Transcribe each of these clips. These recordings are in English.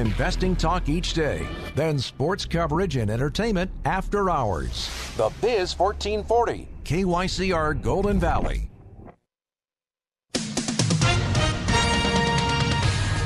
Investing talk each day, then sports coverage and entertainment after hours. The Biz 1440. KYCR Golden Valley.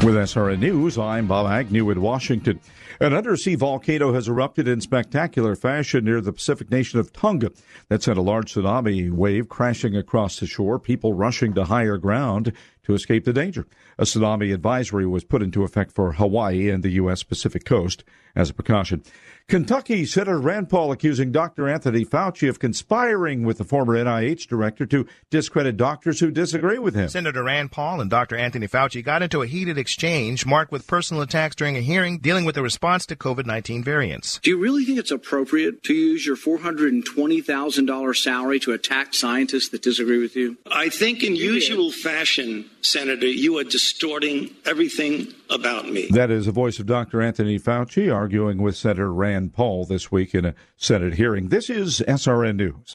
With SRN News, I'm Bob Agnew in Washington. An undersea volcano has erupted in spectacular fashion near the Pacific nation of Tonga. That sent a large tsunami wave crashing across the shore, people rushing to higher ground to escape the danger. A tsunami advisory was put into effect for Hawaii and the U.S. Pacific coast as a precaution. Kentucky Senator Rand Paul accusing Dr. Anthony Fauci of conspiring with the former NIH director to discredit doctors who disagree with him. Senator Rand Paul and Dr. Anthony Fauci got into a heated exchange marked with personal attacks during a hearing dealing with the response to COVID 19 variants. Do you really think it's appropriate to use your $420,000 salary to attack scientists that disagree with you? I think, in usual fashion, Senator, you are distorting everything about me. That is the voice of Dr. Anthony Fauci arguing with Senator Rand Paul this week in a Senate hearing. This is SRN News.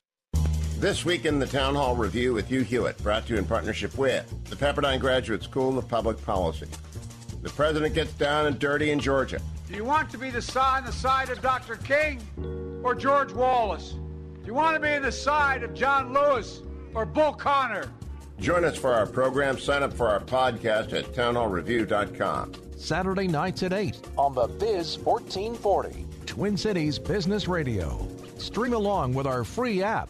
This week in the Town Hall Review with Hugh Hewitt, brought to you in partnership with the Pepperdine Graduate School of Public Policy. The president gets down and dirty in Georgia. Do you want to be the on the side of Dr. King or George Wallace? Do you want to be on the side of John Lewis or Bull Connor? Join us for our program. Sign up for our podcast at townhallreview.com. Saturday nights at 8 on the Biz 1440. Twin Cities Business Radio. Stream along with our free app.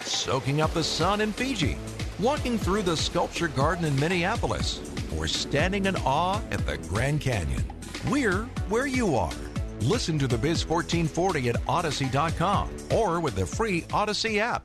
Soaking up the sun in Fiji, walking through the sculpture garden in Minneapolis, or standing in awe at the Grand Canyon. We're where you are. Listen to the Biz 1440 at Odyssey.com or with the free Odyssey app.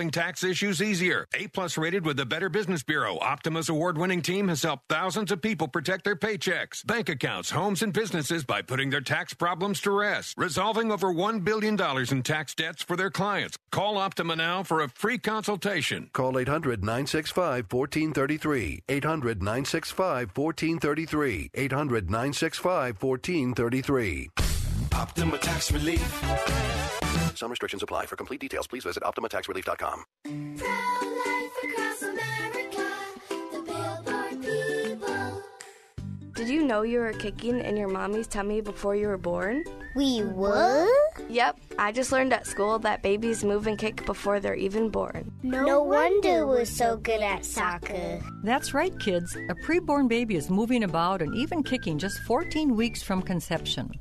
tax issues easier. A plus rated with the Better Business Bureau. Optima's award winning team has helped thousands of people protect their paychecks, bank accounts, homes, and businesses by putting their tax problems to rest, resolving over $1 billion in tax debts for their clients. Call Optima now for a free consultation. Call 800 965 1433. 800 965 1433. 800 965 1433. Optima Tax Relief. Some restrictions apply. For complete details, please visit OptimaTaxRelief.com. Did you know you were kicking in your mommy's tummy before you were born? We were? Yep. I just learned at school that babies move and kick before they're even born. No, no wonder we're so good at soccer. That's right, kids. A preborn baby is moving about and even kicking just 14 weeks from conception.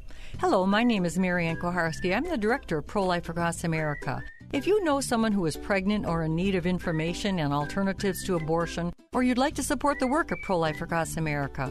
Hello, my name is Marianne Kuharski. I'm the director of Pro Life Across America. If you know someone who is pregnant or in need of information and alternatives to abortion, or you'd like to support the work of Pro Life Across America,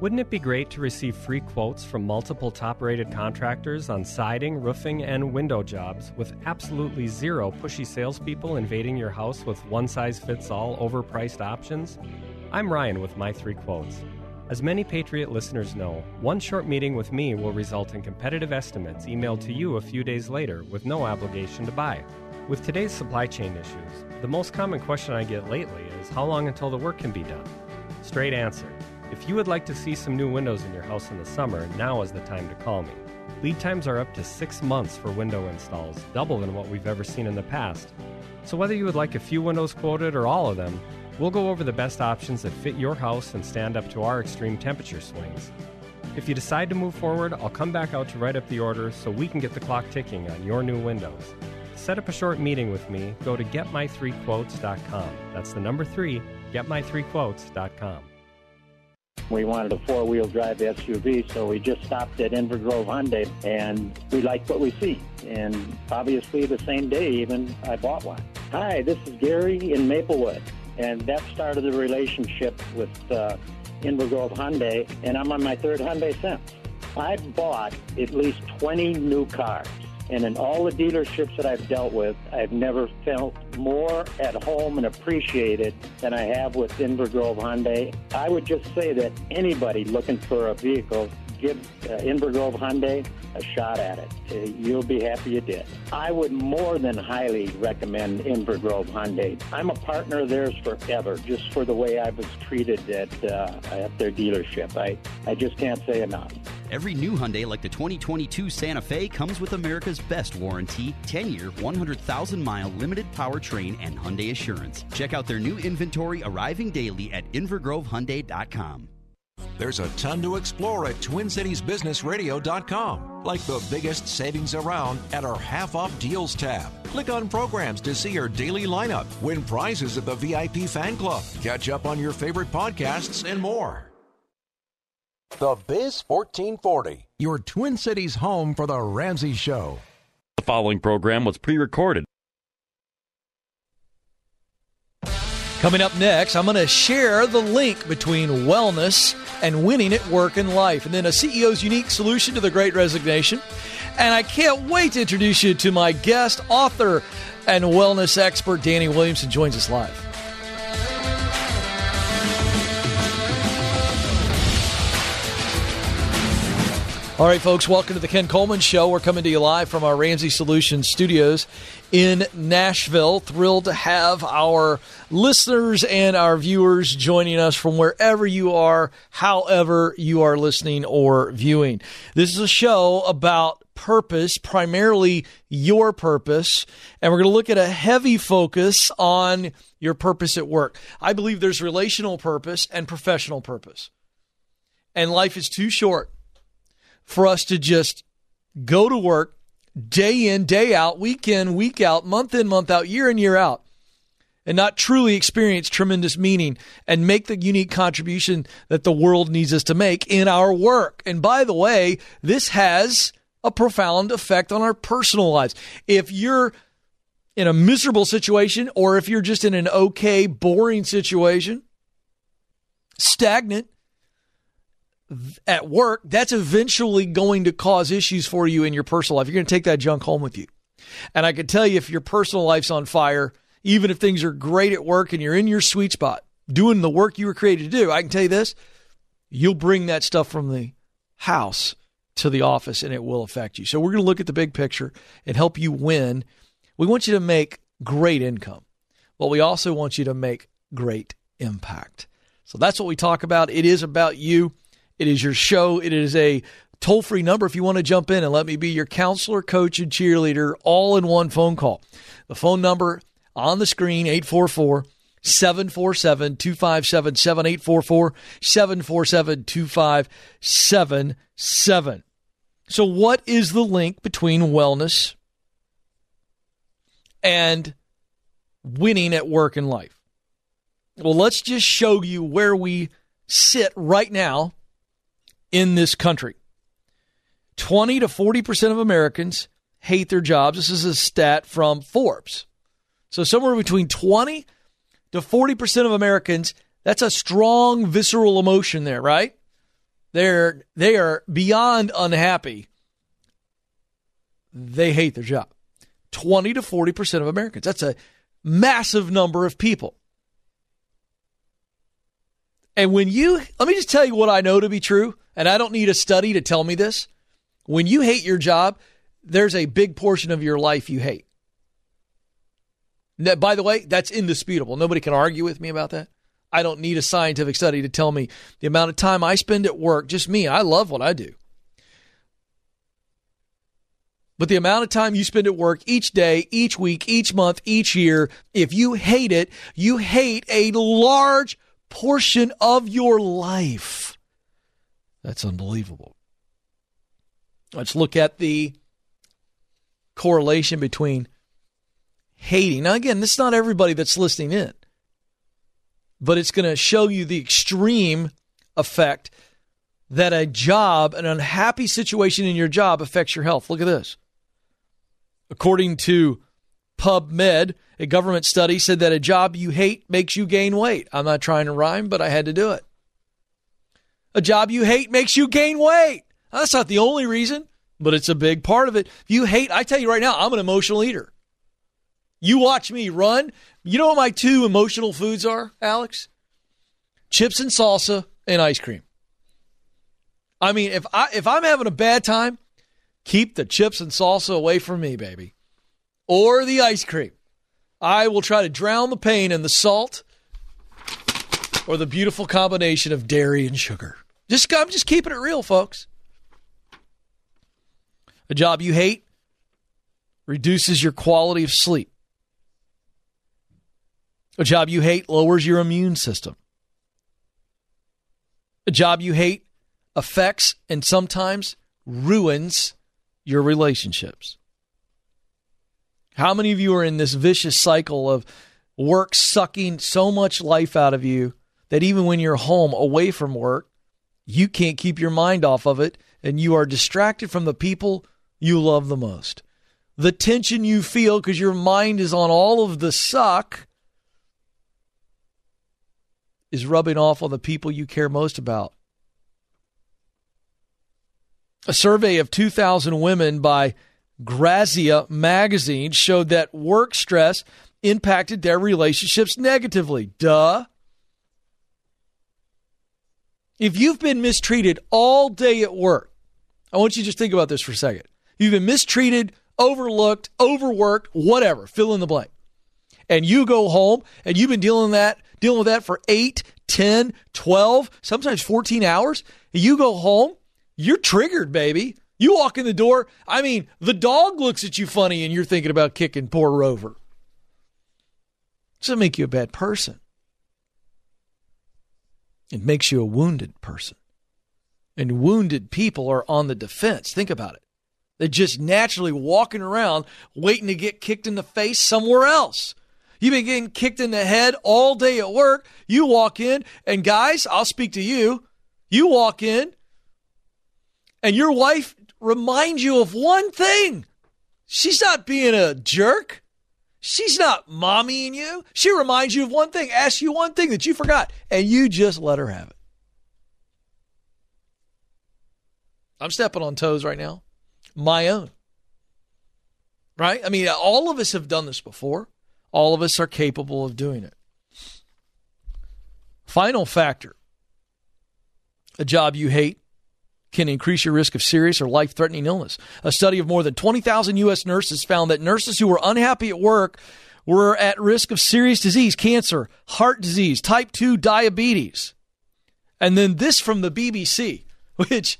Wouldn't it be great to receive free quotes from multiple top rated contractors on siding, roofing, and window jobs with absolutely zero pushy salespeople invading your house with one size fits all overpriced options? I'm Ryan with my three quotes. As many Patriot listeners know, one short meeting with me will result in competitive estimates emailed to you a few days later with no obligation to buy. With today's supply chain issues, the most common question I get lately is how long until the work can be done? Straight answer if you would like to see some new windows in your house in the summer, now is the time to call me. Lead times are up to six months for window installs, double than what we've ever seen in the past. So, whether you would like a few windows quoted or all of them, we'll go over the best options that fit your house and stand up to our extreme temperature swings. If you decide to move forward, I'll come back out to write up the order so we can get the clock ticking on your new windows. Set up a short meeting with me, go to getmy3quotes.com. That's the number three, getmy3quotes.com. We wanted a four wheel drive SUV, so we just stopped at Inver Grove Hyundai and we liked what we see. And obviously, the same day, even I bought one. Hi, this is Gary in Maplewood. And that started the relationship with uh, Inver Grove Hyundai, and I'm on my third Hyundai since. I've bought at least 20 new cars. And in all the dealerships that I've dealt with, I've never felt more at home and appreciated than I have with Inver Grove Hyundai. I would just say that anybody looking for a vehicle, give uh, Inver Grove Hyundai a shot at it. Uh, you'll be happy you did. I would more than highly recommend Inver Grove Hyundai. I'm a partner of theirs forever, just for the way I was treated at uh, at their dealership. I, I just can't say enough. Every new Hyundai, like the 2022 Santa Fe, comes with America's best warranty 10 year, 100,000 mile limited powertrain and Hyundai Assurance. Check out their new inventory arriving daily at InvergroveHyundai.com. There's a ton to explore at TwinCitiesBusinessRadio.com, like the biggest savings around at our half off deals tab. Click on programs to see our daily lineup, win prizes at the VIP fan club, catch up on your favorite podcasts, and more. The Biz 1440. Your Twin Cities home for The Ramsey Show. The following program was pre recorded. Coming up next, I'm going to share the link between wellness and winning at work and life, and then a CEO's unique solution to the great resignation. And I can't wait to introduce you to my guest, author, and wellness expert, Danny Williamson, who joins us live. All right, folks, welcome to the Ken Coleman Show. We're coming to you live from our Ramsey Solutions studios in Nashville. Thrilled to have our listeners and our viewers joining us from wherever you are, however you are listening or viewing. This is a show about purpose, primarily your purpose, and we're going to look at a heavy focus on your purpose at work. I believe there's relational purpose and professional purpose. And life is too short for us to just go to work day in, day out, week in, week out, month in, month out, year in, year out, and not truly experience tremendous meaning and make the unique contribution that the world needs us to make in our work. And by the way, this has a profound effect on our personal lives. If you're in a miserable situation or if you're just in an okay, boring situation, stagnant, at work, that's eventually going to cause issues for you in your personal life. You're going to take that junk home with you. And I can tell you if your personal life's on fire, even if things are great at work and you're in your sweet spot, doing the work you were created to do, I can tell you this, you'll bring that stuff from the house to the office and it will affect you. So we're going to look at the big picture and help you win. We want you to make great income, but we also want you to make great impact. So that's what we talk about. It is about you. It is your show. It is a toll free number if you want to jump in and let me be your counselor, coach, and cheerleader all in one phone call. The phone number on the screen, 844 747 2577, 844 747 2577. So, what is the link between wellness and winning at work and life? Well, let's just show you where we sit right now in this country. 20 to 40% of Americans hate their jobs. This is a stat from Forbes. So somewhere between 20 to 40% of Americans, that's a strong visceral emotion there, right? They're they are beyond unhappy. They hate their job. 20 to 40% of Americans. That's a massive number of people. And when you, let me just tell you what I know to be true, and I don't need a study to tell me this. When you hate your job, there's a big portion of your life you hate. That, by the way, that's indisputable. Nobody can argue with me about that. I don't need a scientific study to tell me the amount of time I spend at work, just me. I love what I do. But the amount of time you spend at work each day, each week, each month, each year, if you hate it, you hate a large portion of your life. That's unbelievable. Let's look at the correlation between hating. Now, again, this is not everybody that's listening in, but it's going to show you the extreme effect that a job, an unhappy situation in your job affects your health. Look at this. According to PubMed, a government study said that a job you hate makes you gain weight. I'm not trying to rhyme, but I had to do it. A job you hate makes you gain weight. That's not the only reason, but it's a big part of it. If you hate, I tell you right now, I'm an emotional eater. You watch me run. You know what my two emotional foods are, Alex? Chips and salsa and ice cream. I mean, if I if I'm having a bad time, keep the chips and salsa away from me, baby. Or the ice cream. I will try to drown the pain in the salt or the beautiful combination of dairy and sugar. Just I'm just keeping it real, folks. A job you hate reduces your quality of sleep. A job you hate lowers your immune system. A job you hate affects and sometimes ruins your relationships. How many of you are in this vicious cycle of work sucking so much life out of you that even when you're home away from work, you can't keep your mind off of it and you are distracted from the people you love the most? The tension you feel because your mind is on all of the suck is rubbing off on the people you care most about. A survey of 2,000 women by Grazia magazine showed that work stress impacted their relationships negatively. Duh. If you've been mistreated all day at work, I want you to just think about this for a second. You've been mistreated, overlooked, overworked, whatever, fill in the blank. And you go home and you've been dealing that dealing with that for 8, 10, 12, sometimes 14 hours. You go home, you're triggered, baby. You walk in the door, I mean, the dog looks at you funny and you're thinking about kicking poor Rover. Doesn't make you a bad person. It makes you a wounded person. And wounded people are on the defense. Think about it. They're just naturally walking around waiting to get kicked in the face somewhere else. You've been getting kicked in the head all day at work. You walk in, and guys, I'll speak to you. You walk in, and your wife reminds you of one thing. She's not being a jerk. She's not mommying you. She reminds you of one thing, asks you one thing that you forgot, and you just let her have it. I'm stepping on toes right now. My own. Right? I mean, all of us have done this before. All of us are capable of doing it. Final factor a job you hate can increase your risk of serious or life threatening illness. A study of more than 20,000 U.S. nurses found that nurses who were unhappy at work were at risk of serious disease, cancer, heart disease, type 2 diabetes. And then this from the BBC, which,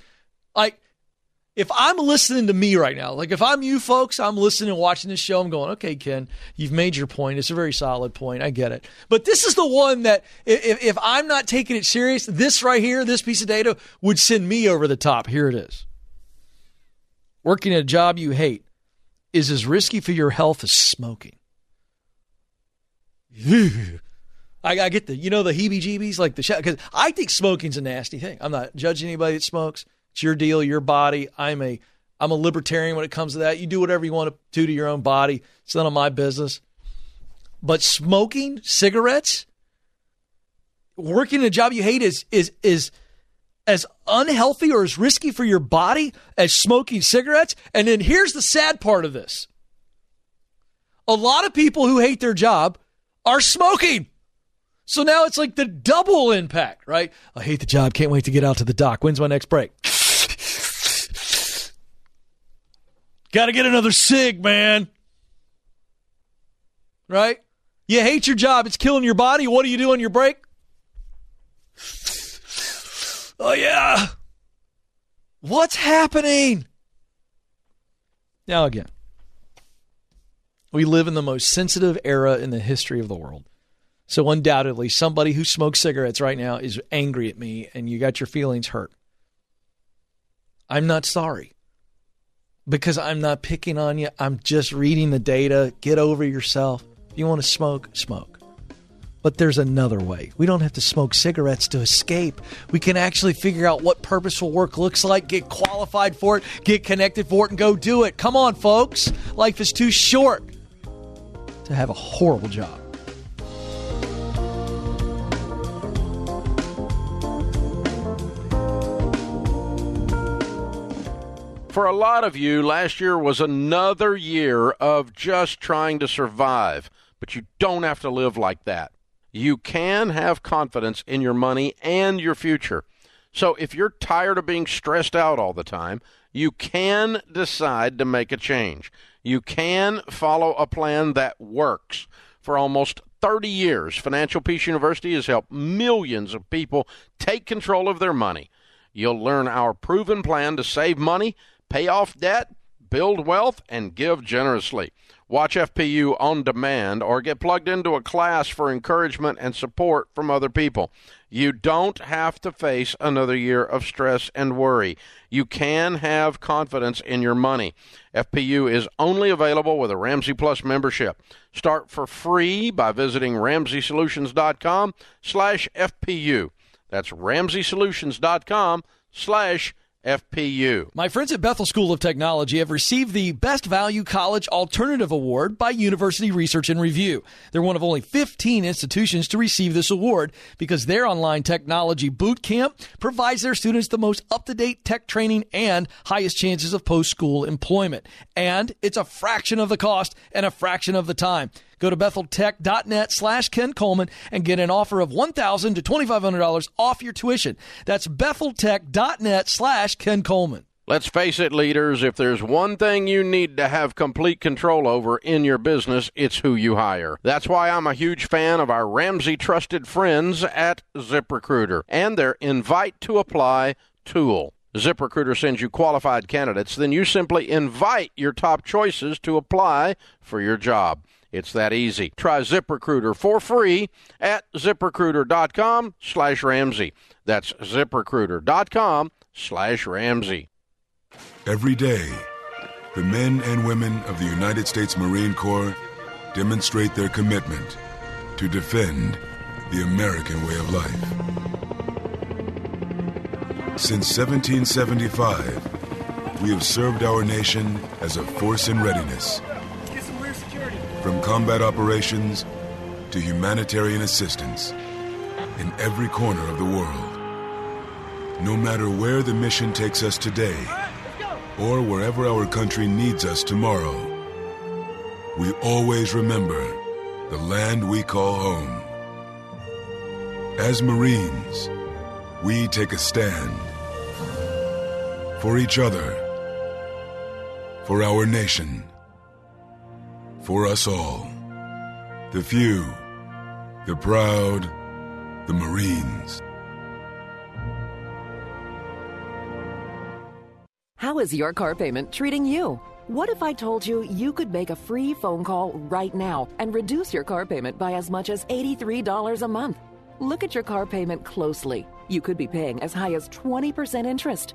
if I'm listening to me right now, like if I'm you folks, I'm listening and watching this show, I'm going, okay, Ken, you've made your point. It's a very solid point. I get it. But this is the one that if, if I'm not taking it serious, this right here, this piece of data would send me over the top. Here it is. Working at a job you hate is as risky for your health as smoking. I, I get the, you know, the heebie jeebies, like the, because I think smoking's a nasty thing. I'm not judging anybody that smokes. It's your deal, your body. I'm a I'm a libertarian when it comes to that. You do whatever you want to do to your own body. It's none of my business. But smoking cigarettes, working a job you hate is is is as unhealthy or as risky for your body as smoking cigarettes. And then here's the sad part of this. A lot of people who hate their job are smoking. So now it's like the double impact, right? I hate the job. Can't wait to get out to the dock. When's my next break? Got to get another cig, man. Right? You hate your job. It's killing your body. What do you do on your break? Oh, yeah. What's happening? Now, again, we live in the most sensitive era in the history of the world. So, undoubtedly, somebody who smokes cigarettes right now is angry at me and you got your feelings hurt. I'm not sorry because I'm not picking on you. I'm just reading the data. Get over yourself. If you want to smoke, smoke. But there's another way. We don't have to smoke cigarettes to escape. We can actually figure out what purposeful work looks like, get qualified for it, get connected for it, and go do it. Come on, folks. Life is too short to have a horrible job. For a lot of you, last year was another year of just trying to survive, but you don't have to live like that. You can have confidence in your money and your future. So if you're tired of being stressed out all the time, you can decide to make a change. You can follow a plan that works. For almost 30 years, Financial Peace University has helped millions of people take control of their money. You'll learn our proven plan to save money, pay off debt, build wealth, and give generously. Watch FPU on demand or get plugged into a class for encouragement and support from other people. You don't have to face another year of stress and worry. You can have confidence in your money. FPU is only available with a Ramsey Plus membership. Start for free by visiting RamseySolutions.com slash FPU. That's RamseySolutions.com slash FPU. My friends at Bethel School of Technology have received the Best Value College Alternative Award by University Research and Review. They're one of only 15 institutions to receive this award because their online technology boot camp provides their students the most up to date tech training and highest chances of post school employment. And it's a fraction of the cost and a fraction of the time. Go to betheltech.net slash Ken Coleman and get an offer of $1,000 to $2,500 off your tuition. That's betheltech.net slash Ken Coleman. Let's face it, leaders, if there's one thing you need to have complete control over in your business, it's who you hire. That's why I'm a huge fan of our Ramsey trusted friends at ZipRecruiter and their invite to apply tool. ZipRecruiter sends you qualified candidates, then you simply invite your top choices to apply for your job. It's that easy. Try ZipRecruiter for free at ziprecruiter.com slash Ramsey. That's ziprecruiter.com slash Ramsey. Every day, the men and women of the United States Marine Corps demonstrate their commitment to defend the American way of life. Since 1775, we have served our nation as a force in readiness. From combat operations to humanitarian assistance in every corner of the world. No matter where the mission takes us today or wherever our country needs us tomorrow, we always remember the land we call home. As Marines, we take a stand for each other, for our nation, for us all. The few, the proud, the Marines. How is your car payment treating you? What if I told you you could make a free phone call right now and reduce your car payment by as much as $83 a month? Look at your car payment closely. You could be paying as high as 20% interest.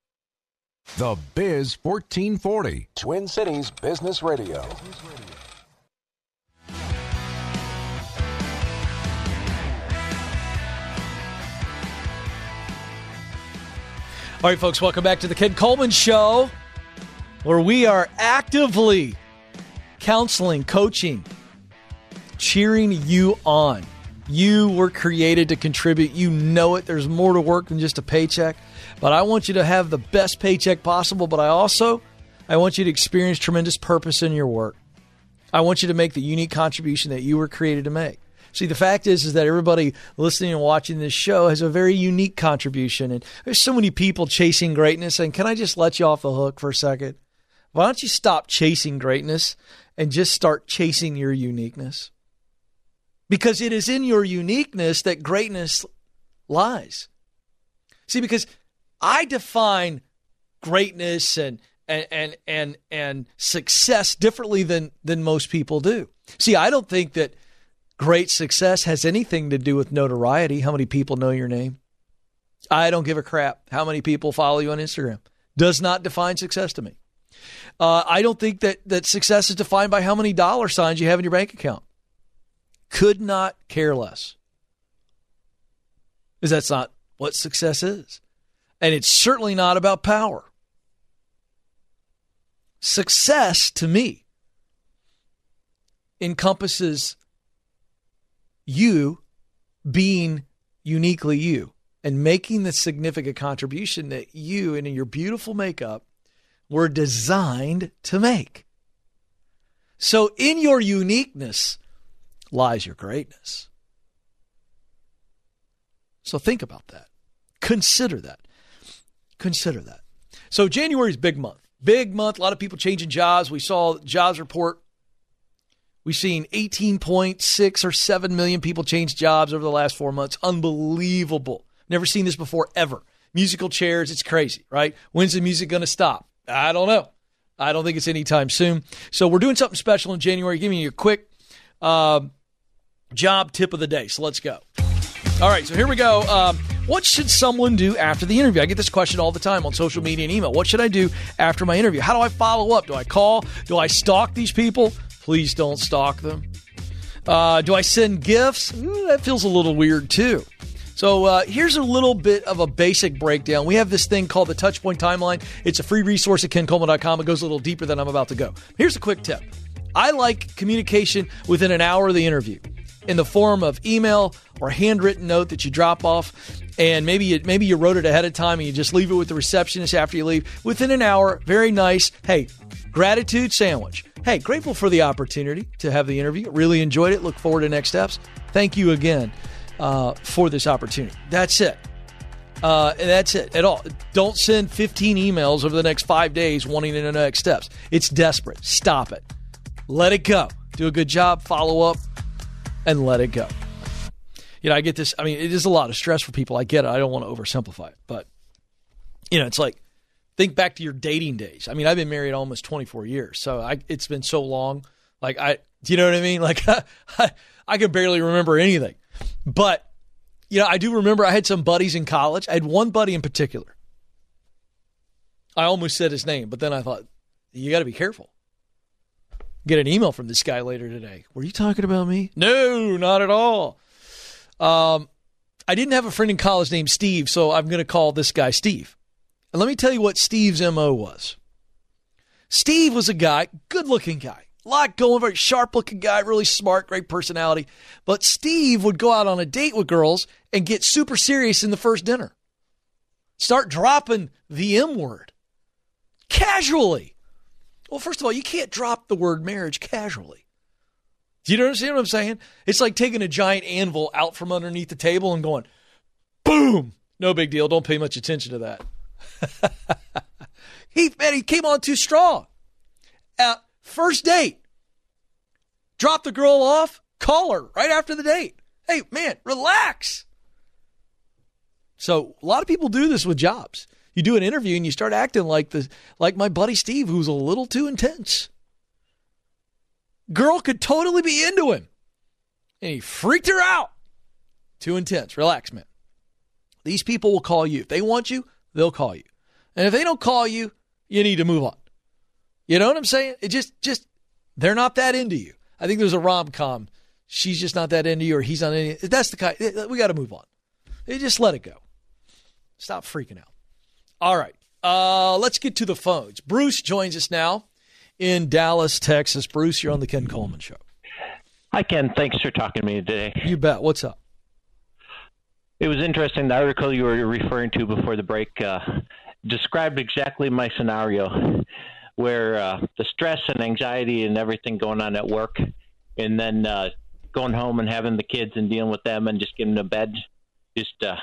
The Biz 1440, Twin Cities Business Radio. All right, folks, welcome back to the Ken Coleman Show. where we are actively counseling, coaching, cheering you on. You were created to contribute. You know it. There's more to work than just a paycheck. But I want you to have the best paycheck possible, but I also I want you to experience tremendous purpose in your work. I want you to make the unique contribution that you were created to make. See, the fact is, is that everybody listening and watching this show has a very unique contribution, and there's so many people chasing greatness. And can I just let you off the hook for a second? Why don't you stop chasing greatness and just start chasing your uniqueness? Because it is in your uniqueness that greatness lies. See, because I define greatness and and and and, and success differently than than most people do. See, I don't think that great success has anything to do with notoriety. How many people know your name? I don't give a crap how many people follow you on Instagram. Does not define success to me. Uh, I don't think that that success is defined by how many dollar signs you have in your bank account. Could not care less. Because that's not what success is. And it's certainly not about power. Success to me encompasses you being uniquely you and making the significant contribution that you and in your beautiful makeup were designed to make. So, in your uniqueness lies your greatness. So, think about that. Consider that. Consider that. So, January is big month. Big month. A lot of people changing jobs. We saw jobs report. We've seen 18.6 or 7 million people change jobs over the last four months. Unbelievable. Never seen this before, ever. Musical chairs, it's crazy, right? When's the music going to stop? I don't know. I don't think it's anytime soon. So we're doing something special in January. Giving you a quick uh, job tip of the day. So let's go. All right, so here we go. Um, what should someone do after the interview? I get this question all the time on social media and email. What should I do after my interview? How do I follow up? Do I call? Do I stalk these people? Please don't stalk them. Uh, do I send gifts? Ooh, that feels a little weird too. So uh, here's a little bit of a basic breakdown. We have this thing called the Touchpoint Timeline. It's a free resource at kencoleman.com. It goes a little deeper than I'm about to go. Here's a quick tip. I like communication within an hour of the interview in the form of email or a handwritten note that you drop off and maybe you, maybe you wrote it ahead of time and you just leave it with the receptionist after you leave within an hour very nice hey gratitude sandwich hey grateful for the opportunity to have the interview really enjoyed it look forward to next steps thank you again uh, for this opportunity that's it uh, that's it at all. Don't send 15 emails over the next five days wanting to know next steps. It's desperate. Stop it. Let it go. Do a good job. Follow up and let it go. You know, I get this. I mean, it is a lot of stress for people. I get it. I don't want to oversimplify it, but you know, it's like think back to your dating days. I mean, I've been married almost 24 years, so I, it's been so long. Like I, do you know what I mean? Like I, I can barely remember anything. But you know, I do remember I had some buddies in college. I had one buddy in particular. I almost said his name, but then I thought you got to be careful get an email from this guy later today. Were you talking about me? No, not at all. Um, I didn't have a friend in college named Steve, so I'm going to call this guy Steve. And let me tell you what Steve's MO was. Steve was a guy, good looking guy, a lot going, very sharp looking guy, really smart, great personality. But Steve would go out on a date with girls and get super serious in the first dinner. Start dropping the M word casually. Well, first of all, you can't drop the word marriage casually. Do you understand what I'm saying? It's like taking a giant anvil out from underneath the table and going, boom. No big deal. Don't pay much attention to that. he man, he came on too strong. Uh, first date. Drop the girl off, call her right after the date. Hey, man, relax. So a lot of people do this with jobs you do an interview and you start acting like the like my buddy Steve, who's a little too intense. Girl could totally be into him. And he freaked her out. Too intense. Relax, man. These people will call you. If they want you, they'll call you. And if they don't call you, you need to move on. You know what I'm saying? It just just they're not that into you. I think there's a rom com. She's just not that into you, or he's not into. That's the kind. We got to move on. You just let it go. Stop freaking out. All right. uh, let's get to the phones. Bruce joins us now in Dallas, Texas. Bruce, you're on the Ken Coleman Show. Hi, Ken. Thanks for talking to me today. You bet. What's up? It was interesting. The article you were referring to before the break uh, described exactly my scenario where uh, the stress and anxiety and everything going on at work, and then uh, going home and having the kids and dealing with them and just getting to bed just uh,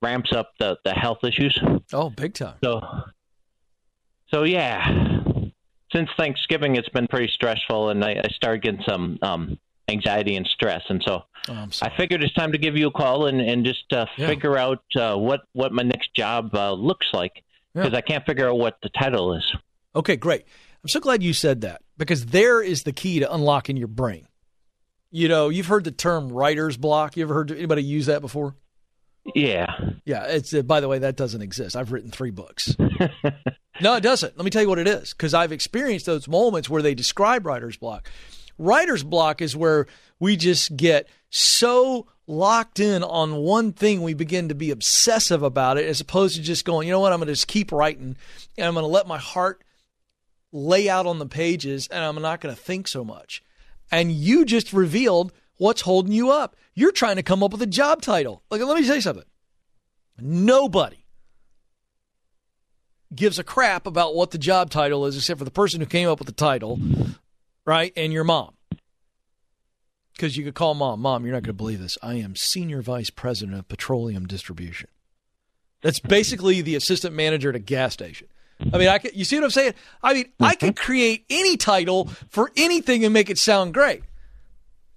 ramps up the, the health issues. Oh, big time. So, so yeah, since Thanksgiving, it's been pretty stressful, and I, I started getting some um, anxiety and stress, and so oh, I figured it's time to give you a call and, and just uh, Yeah. figure out uh, what what my next job uh, looks like because Yeah. I can't figure out what the title is. Okay, great. I'm so glad you said that because there is the key to unlocking your brain. You know, you've heard the term writer's block. You ever heard anybody use that before? Yeah. Yeah, it's uh, by the way that doesn't exist. I've written 3 books. no, it doesn't. Let me tell you what it is cuz I've experienced those moments where they describe writer's block. Writer's block is where we just get so locked in on one thing we begin to be obsessive about it as opposed to just going, you know what, I'm going to just keep writing and I'm going to let my heart lay out on the pages and I'm not going to think so much. And you just revealed what's holding you up. You're trying to come up with a job title. Like, let me say something. Nobody gives a crap about what the job title is except for the person who came up with the title, right? And your mom. Because you could call mom, Mom, you're not going to believe this. I am Senior Vice President of Petroleum Distribution. That's basically the assistant manager at a gas station. I mean, I could, you see what I'm saying? I mean, I mm-hmm. could create any title for anything and make it sound great.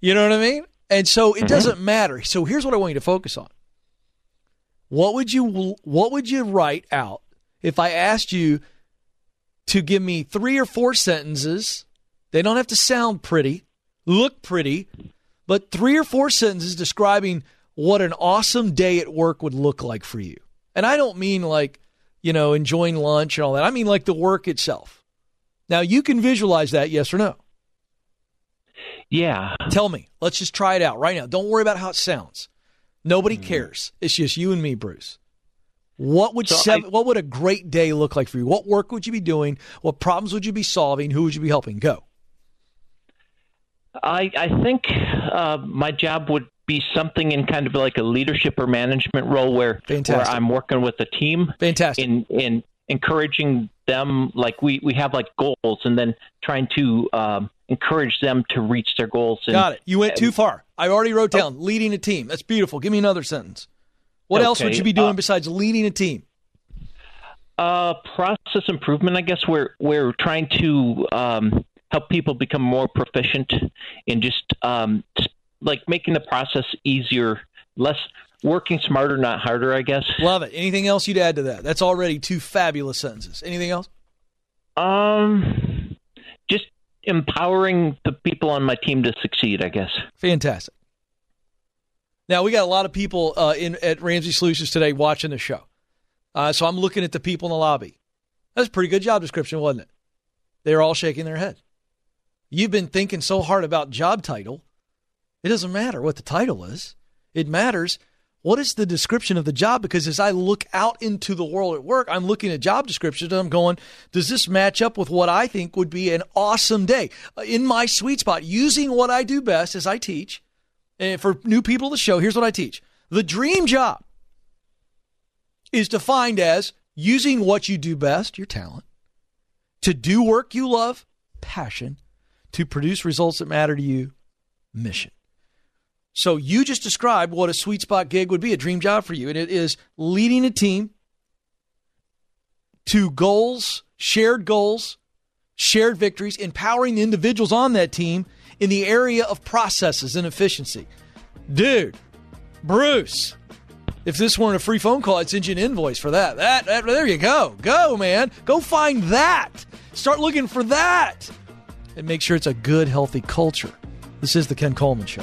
You know what I mean? And so it mm-hmm. doesn't matter. So here's what I want you to focus on. What would you what would you write out if I asked you to give me three or four sentences? They don't have to sound pretty, look pretty, but three or four sentences describing what an awesome day at work would look like for you. And I don't mean like, you know, enjoying lunch and all that. I mean like the work itself. Now you can visualize that, yes or no? Yeah. Tell me. Let's just try it out right now. Don't worry about how it sounds. Nobody cares. It's just you and me, Bruce. What would So seven, what would a great day look like for you? What work would you be doing? What problems would you be solving? Who would you be helping? Go. I I think uh, my job would be something in kind of like a leadership or management role where where I'm working with a team. Fantastic. In in encouraging them, like we we have like goals, and then trying to um, encourage them to reach their goals. And, Got it. You went too far. I already wrote down leading a team. That's beautiful. Give me another sentence. What else would you be doing uh, besides leading a team? Uh, process improvement. I guess we're we're trying to um, help people become more proficient in just um, like making the process easier, less working smarter, not harder. I guess. Love it. Anything else you'd add to that? That's already two fabulous sentences. Anything else? Um, empowering the people on my team to succeed. I guess. Fantastic. Now we got a lot of people uh, in at Ramsey Solutions today watching the show, uh, so I'm looking at the people in the lobby. That's a pretty good job description, wasn't it? They're all shaking their head. You've been thinking so hard about job title. It doesn't matter what the title is. It matters what is the description of the job because as I look out into the world at work, I'm looking at job descriptions and I'm going, does this match up with what I think would be an awesome day Uh, in my sweet spot using what I do best as I teach? And for new people to show, here's what I teach. The dream job is defined as using what you do best, your talent, to do work you love, passion, to produce results that matter to you, mission. So you just described what a sweet spot gig would be, a dream job for you, and it is leading a team to goals, shared goals, shared victories, empowering the individuals on that team in the area of processes and efficiency. Dude, Bruce, if this weren't a free phone call, I'd send you an invoice for that. That, that there you go. Go, man. Go find that. Start looking for that. And make sure it's a good, healthy culture. This is the Ken Coleman Show.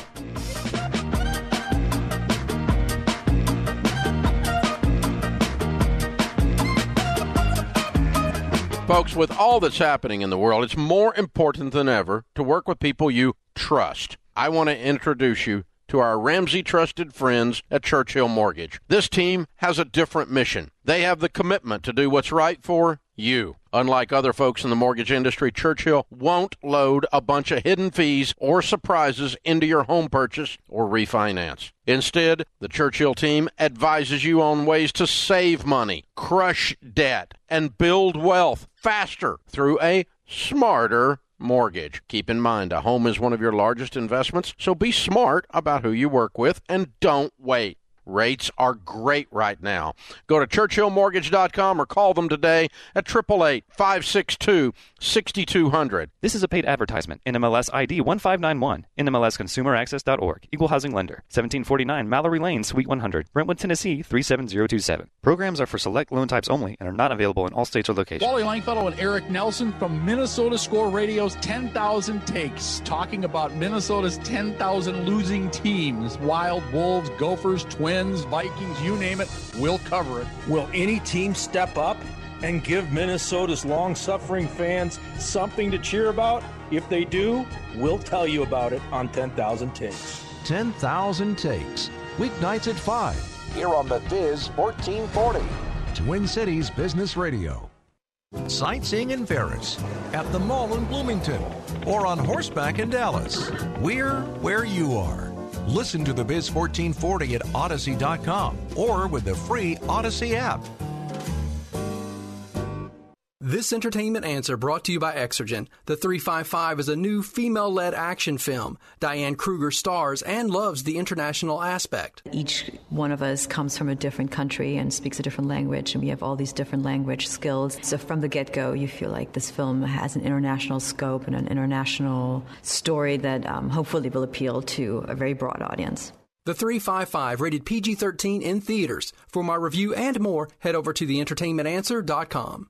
Folks, with all that's happening in the world, it's more important than ever to work with people you trust. I want to introduce you to our Ramsey trusted friends at Churchill Mortgage. This team has a different mission. They have the commitment to do what's right for you. Unlike other folks in the mortgage industry, Churchill won't load a bunch of hidden fees or surprises into your home purchase or refinance. Instead, the Churchill team advises you on ways to save money, crush debt, and build wealth faster through a smarter mortgage. Keep in mind, a home is one of your largest investments, so be smart about who you work with and don't wait. Rates are great right now. Go to churchillmortgage.com or call them today at 888 562 6200. This is a paid advertisement. NMLS ID 1591. NMLSconsumeraccess.org. Equal housing lender. 1749 Mallory Lane, Suite 100. Brentwood, Tennessee 37027. Programs are for select loan types only and are not available in all states or locations. Wally Langfellow and Eric Nelson from Minnesota Score Radio's 10,000 Takes, talking about Minnesota's 10,000 losing teams Wild, Wolves, Gophers, Twins, Vikings, you name it, we'll cover it. Will any team step up and give Minnesota's long suffering fans something to cheer about? If they do, we'll tell you about it on 10,000 Takes. 10,000 Takes, weeknights at 5. Here on the Biz 1440. Twin Cities Business Radio. Sightseeing in Ferris, at the mall in Bloomington, or on horseback in Dallas. We're where you are. Listen to the Biz 1440 at Audacy.com or with the free Odyssey app. This entertainment answer brought to you by Exergen. The 355 is a new female led action film. Diane Kruger stars and loves the international aspect. Each one of us comes from a different country and speaks a different language, and we have all these different language skills. So from the get go, you feel like this film has an international scope and an international story that um, hopefully will appeal to a very broad audience. The 355 rated PG 13 in theaters. For my review and more, head over to theentertainmentanswer.com.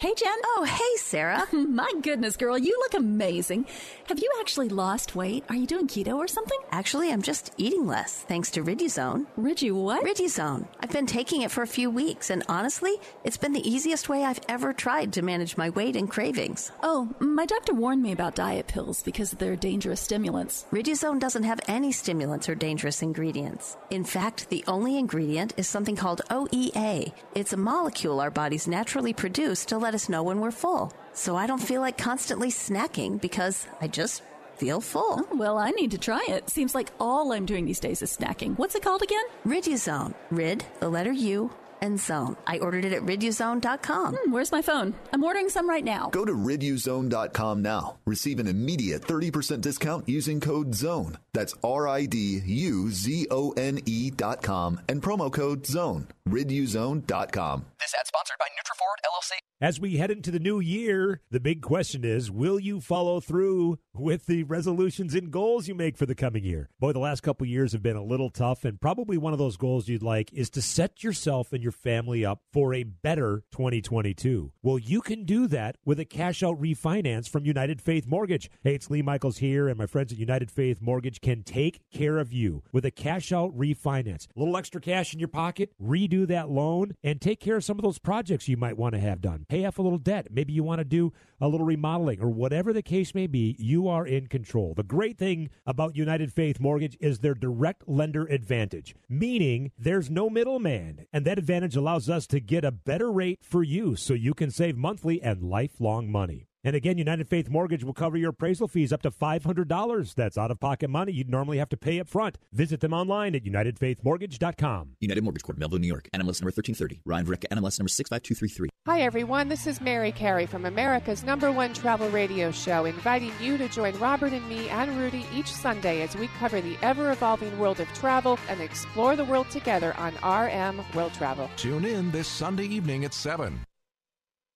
Hey, Jen. Oh, hey, Sarah. My goodness, girl, you look amazing. Have you actually lost weight? Are you doing keto or something? Actually, I'm just eating less, thanks to Riduzone. Ridi what? Riduzone. I've been taking it for a few weeks, and honestly, it's been the easiest way I've ever tried to manage my weight and cravings. Oh, my doctor warned me about diet pills because they're dangerous stimulants. Riduzone doesn't have any stimulants or dangerous ingredients. In fact, the only ingredient is something called OEA. It's a molecule our bodies naturally produce to let us know when we're full. So I don't feel like constantly snacking because I just feel full. Oh, well, I need to try it. Seems like all I'm doing these days is snacking. What's it called again? Riduzone. Rid, the letter U, and zone. I ordered it at riduzone.com. Hmm, where's my phone? I'm ordering some right now. Go to riduzone.com now. Receive an immediate 30% discount using code ZONE. That's R I D U Z O N E.com and promo code ZONE. riduzone.com. This ad sponsored by Nutraford LLC. As we head into the new year, the big question is will you follow through with the resolutions and goals you make for the coming year? Boy, the last couple years have been a little tough, and probably one of those goals you'd like is to set yourself and your family up for a better 2022. Well, you can do that with a cash out refinance from United Faith Mortgage. Hey, it's Lee Michaels here, and my friends at United Faith Mortgage can take care of you with a cash out refinance. A little extra cash in your pocket, redo that loan, and take care of some of those projects you might want to have done. Pay off a little debt. Maybe you want to do a little remodeling or whatever the case may be, you are in control. The great thing about United Faith Mortgage is their direct lender advantage, meaning there's no middleman. And that advantage allows us to get a better rate for you so you can save monthly and lifelong money. And again, United Faith Mortgage will cover your appraisal fees up to $500. That's out of pocket money you'd normally have to pay up front. Visit them online at UnitedFaithMortgage.com. United Mortgage Corp, Melville, New York. NMLS number 1330. Ryan Vrick, NMLS number 65233. Hi, everyone. This is Mary Carey from America's number one travel radio show, inviting you to join Robert and me and Rudy each Sunday as we cover the ever evolving world of travel and explore the world together on RM World Travel. Tune in this Sunday evening at 7.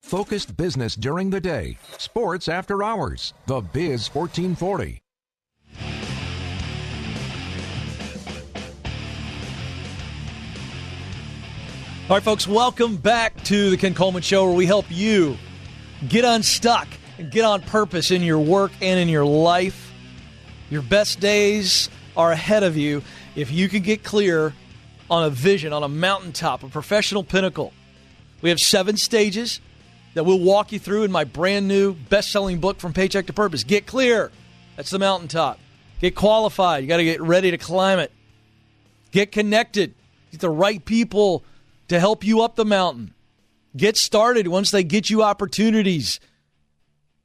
Focused business during the day. Sports after hours. The Biz 1440. All right, folks, welcome back to the Ken Coleman Show where we help you get unstuck and get on purpose in your work and in your life. Your best days are ahead of you if you can get clear on a vision, on a mountaintop, a professional pinnacle. We have seven stages that we'll walk you through in my brand new best selling book from Paycheck to Purpose. Get clear. That's the mountaintop. Get qualified. You got to get ready to climb it. Get connected. Get the right people to help you up the mountain. Get started once they get you opportunities.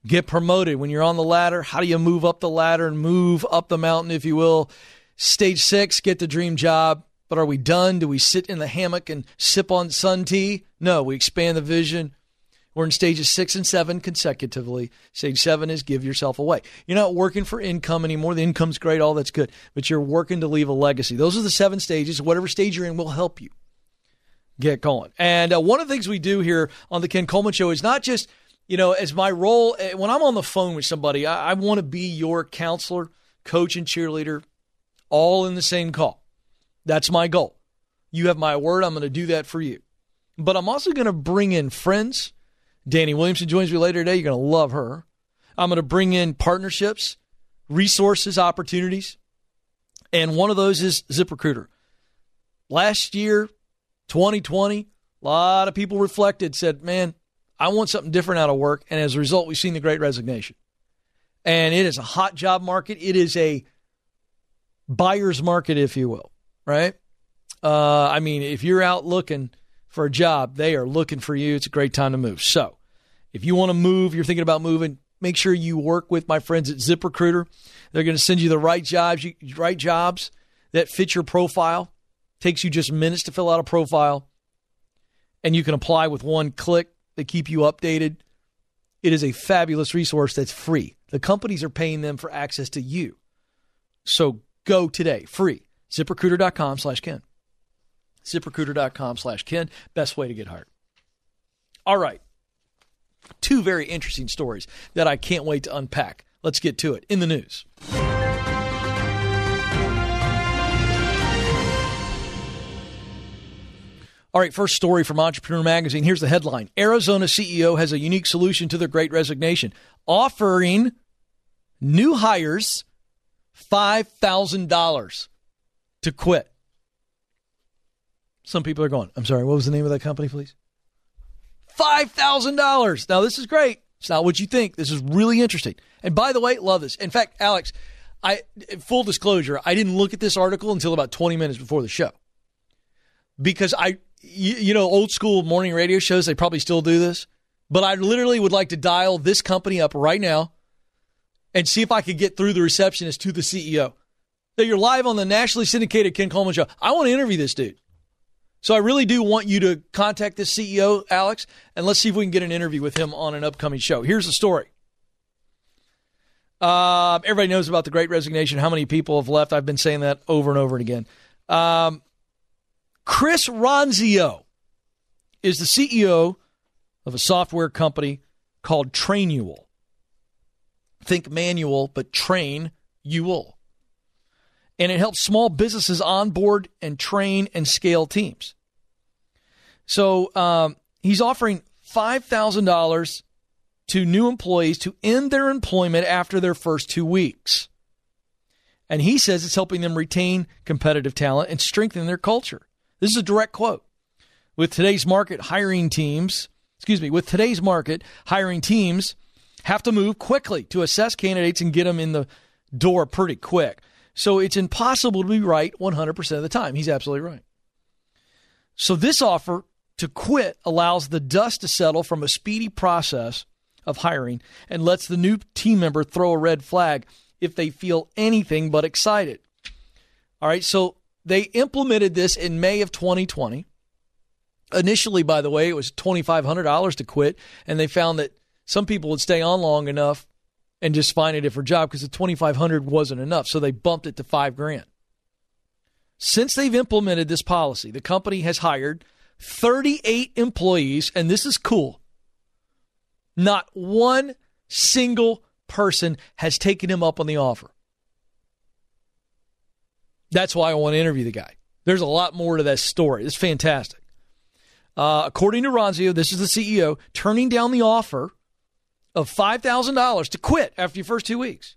Get promoted when you're on the ladder. How do you move up the ladder and move up the mountain, if you will? Stage six, get the dream job. But are we done? Do we sit in the hammock and sip on sun tea? No, we expand the vision. We're in stages six and seven consecutively. Stage seven is give yourself away. You're not working for income anymore. The income's great, all that's good, but you're working to leave a legacy. Those are the seven stages. Whatever stage you're in will help you get going. And uh, one of the things we do here on the Ken Coleman Show is not just, you know, as my role, eh, when I'm on the phone with somebody, I, I want to be your counselor, coach, and cheerleader all in the same call. That's my goal. You have my word. I'm going to do that for you. But I'm also going to bring in friends. Dani Williamson joins me later today. You're going to love her. I'm going to bring in partnerships, resources, opportunities. And one of those is ZipRecruiter. Last year, 2020, a lot of people reflected, said, man, I want something different out of work. And as a result, we've seen the great resignation. And it is a hot job market. It is a buyer's market, if you will, right? Uh, I mean, if you're out looking for a job, they are looking for you. It's a great time to move. So if you want to move, you're thinking about moving, make sure you work with my friends at ZipRecruiter. They're going to send you the right jobs, right jobs that fit your profile. Takes you just minutes to fill out a profile, and you can apply with one click. They keep you updated. It is a fabulous resource that's free. The companies are paying them for access to you. So go today, free. ZipRecruiter.com slash Ken. ZipRecruiter.com slash Ken. Best way to get hired. All right. Two very interesting stories that I can't wait to unpack. Let's get to it in the news. All right, first story from Entrepreneur Magazine. Here's the headline Arizona CEO has a unique solution to their great resignation, offering new hires $5,000 to quit. Some people are going, I'm sorry, what was the name of that company, please? $5,000. Now, this is great. It's not what you think. This is really interesting. And by the way, love this. In fact, Alex, I full disclosure, I didn't look at this article until about 20 minutes before the show. Because I you, you know, old school morning radio shows, they probably still do this. But I literally would like to dial this company up right now and see if I could get through the receptionist to the CEO. That you're live on the nationally syndicated Ken Coleman show. I want to interview this dude. So I really do want you to contact this CEO, Alex, and let's see if we can get an interview with him on an upcoming show. Here's the story. Uh, everybody knows about the great resignation, how many people have left. I've been saying that over and over and again. Um, Chris Ronzio is the CEO of a software company called Trainual. Think manual, but train you And it helps small businesses onboard and train and scale teams. So um, he's offering $5,000 to new employees to end their employment after their first two weeks. And he says it's helping them retain competitive talent and strengthen their culture. This is a direct quote. With today's market, hiring teams, excuse me, with today's market, hiring teams have to move quickly to assess candidates and get them in the door pretty quick. So it's impossible to be right 100% of the time. He's absolutely right. So this offer to quit allows the dust to settle from a speedy process of hiring and lets the new team member throw a red flag if they feel anything but excited. All right, so they implemented this in May of 2020. Initially, by the way, it was $2,500 to quit, and they found that some people would stay on long enough and just find a different job because the 2500 wasn't enough, so they bumped it to 5 grand. Since they've implemented this policy, the company has hired 38 employees, and this is cool. Not one single person has taken him up on the offer. That's why I want to interview the guy. There's a lot more to that story. It's fantastic. Uh, according to Ronzio, this is the CEO turning down the offer of $5,000 to quit after your first two weeks.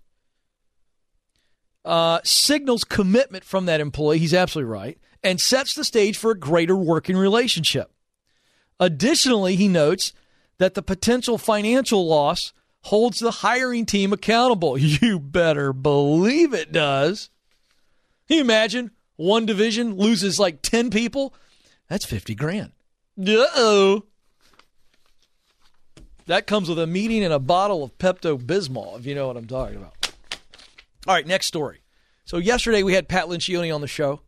Uh, signals commitment from that employee. He's absolutely right. And sets the stage for a greater working relationship. Additionally, he notes that the potential financial loss holds the hiring team accountable. You better believe it does. Can you imagine one division loses like 10 people? That's 50 grand. Uh oh. That comes with a meeting and a bottle of Pepto Bismol, if you know what I'm talking about. All right, next story. So, yesterday we had Pat Lencioni on the show.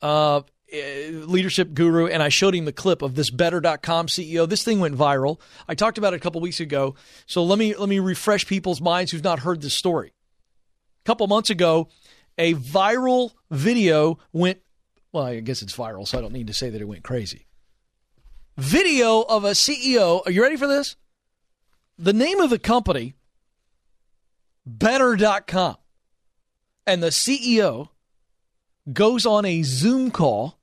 Uh, uh, leadership guru, and I showed him the clip of this Better.com CEO. This thing went viral. I talked about it a couple weeks ago. So let me let me refresh people's minds who've not heard this story. A couple months ago, a viral video went. Well, I guess it's viral, so I don't need to say that it went crazy. Video of a CEO. Are you ready for this? The name of the company, Better.com, and the CEO goes on a Zoom call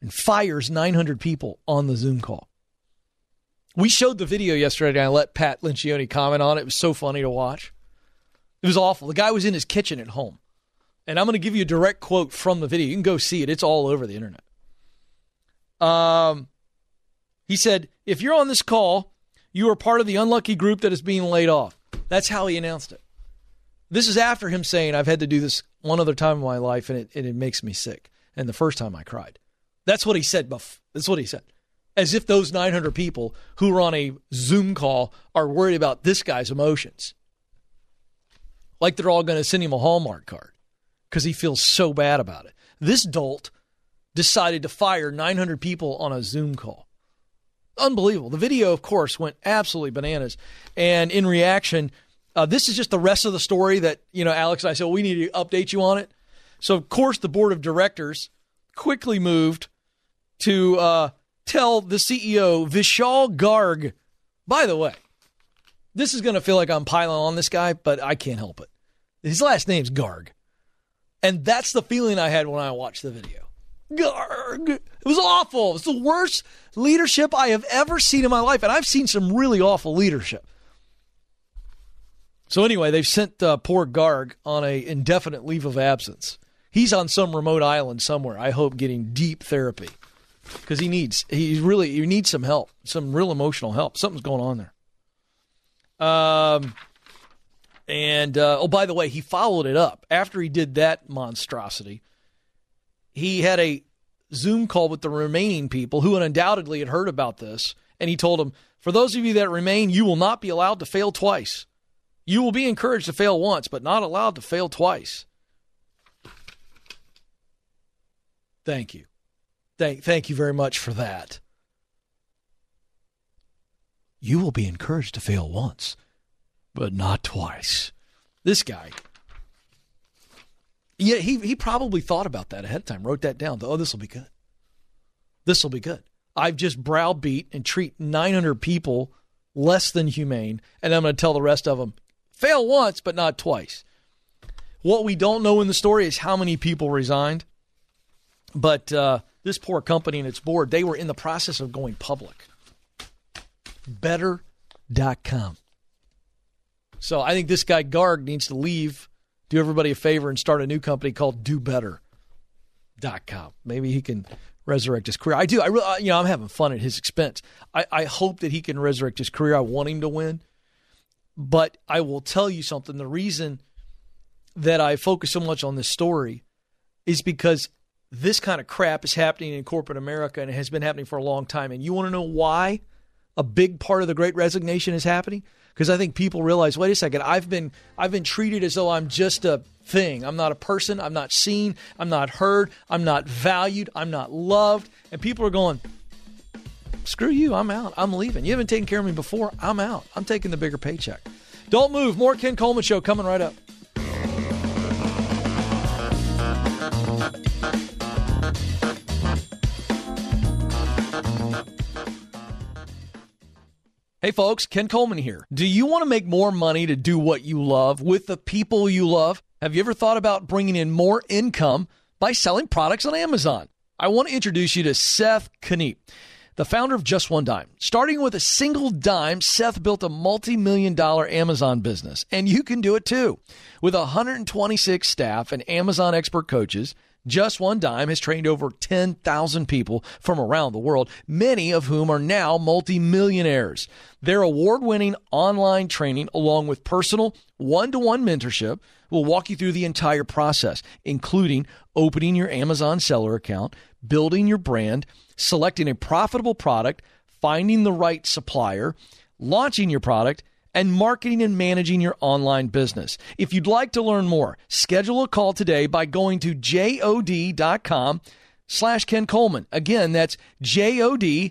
and fires 900 people on the Zoom call. We showed the video yesterday and I let Pat Lencioni comment on it. It was so funny to watch. It was awful. The guy was in his kitchen at home. And I'm going to give you a direct quote from the video. You can go see it. It's all over the internet. Um, he said, if you're on this call, you are part of the unlucky group that is being laid off. That's how he announced it. This is after him saying, I've had to do this one other time in my life and it, and it makes me sick. And the first time I cried. That's what he said. Buff. That's what he said. As if those 900 people who were on a Zoom call are worried about this guy's emotions. Like they're all going to send him a Hallmark card because he feels so bad about it. This dolt decided to fire 900 people on a Zoom call. Unbelievable. The video, of course, went absolutely bananas. And in reaction, uh, this is just the rest of the story that, you know, Alex and I said, well, we need to update you on it. So, of course, the board of directors quickly moved to uh, tell the CEO, Vishal Garg, by the way, this is going to feel like I'm piling on this guy, but I can't help it. His last name's Garg. And that's the feeling I had when I watched the video. Garg. It was awful. It's the worst leadership I have ever seen in my life. And I've seen some really awful leadership. So anyway, they've sent uh, poor Garg on a indefinite leave of absence. He's on some remote island somewhere. I hope getting deep therapy because he needs he really he needs some help, some real emotional help. Something's going on there. Um, and uh, oh, by the way, he followed it up after he did that monstrosity. He had a Zoom call with the remaining people who undoubtedly had heard about this, and he told them, "For those of you that remain, you will not be allowed to fail twice." You will be encouraged to fail once, but not allowed to fail twice. Thank you. Thank, thank you very much for that. You will be encouraged to fail once, but not twice. This guy. Yeah, he, he probably thought about that ahead of time, wrote that down. Oh, this will be good. This will be good. I've just browbeat and treat 900 people less than humane, and I'm going to tell the rest of them fail once, but not twice. What we don't know in the story is how many people resigned, but uh, this poor company and its board, they were in the process of going public. Better.com. So I think this guy Garg needs to leave, do everybody a favor, and start a new company called DoBetter.com. Maybe he can resurrect his career. I do. I really, uh, you know, I'm having fun at his expense. I, I hope that he can resurrect his career. I want him to win. But I will tell you something. The reason that I focus so much on this story is because this kind of crap is happening in corporate America and it has been happening for a long time. And you want to know why a big part of the great resignation is happening? Because I think people realize, wait a second, I've been I've been treated as though I'm just a thing. I'm not a person. I'm not seen. I'm not heard. I'm not valued. I'm not loved. And people are going, screw you. I'm out. I'm leaving. You haven't taken care of me before. I'm out. I'm taking the bigger paycheck. Don't move. More Ken Coleman Show coming right up. Hey folks, Ken Coleman here. Do you want to make more money to do what you love with the people you love? Have you ever thought about bringing in more income by selling products on Amazon? I want to introduce you to Seth Kniep, the founder of Just One Dime. Starting with a single dime, Seth built a multi million dollar Amazon business, and you can do it too. With 126 staff and Amazon expert coaches, just One Dime has trained over 10,000 people from around the world, many of whom are now multimillionaires. Their award winning online training, along with personal one to one mentorship, will walk you through the entire process, including opening your Amazon seller account, building your brand, selecting a profitable product, finding the right supplier, launching your product, and marketing and managing your online business. If you'd like to learn more, schedule a call today by going to jod.com slash Ken Coleman. Again, that's jod.com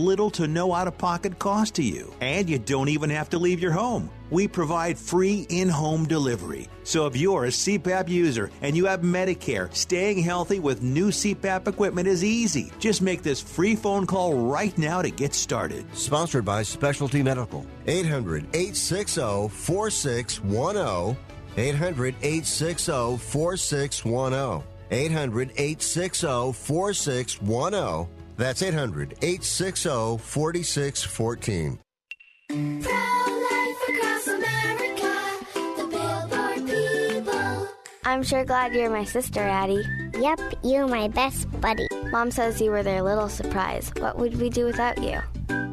little to no out of pocket cost to you. And you don't even have to leave your home we provide free in home delivery. So if you're a CPAP user and you have Medicare, staying healthy with new CPAP equipment is easy. Just make this free phone call right now to get started. Sponsored by Specialty Medical. 800 860 4610. 800 860 4610. 800 860 4610. That's 800 860 4614. I'm sure glad you're my sister, Addie. Yep, you're my best buddy. Mom says you were their little surprise. What would we do without you?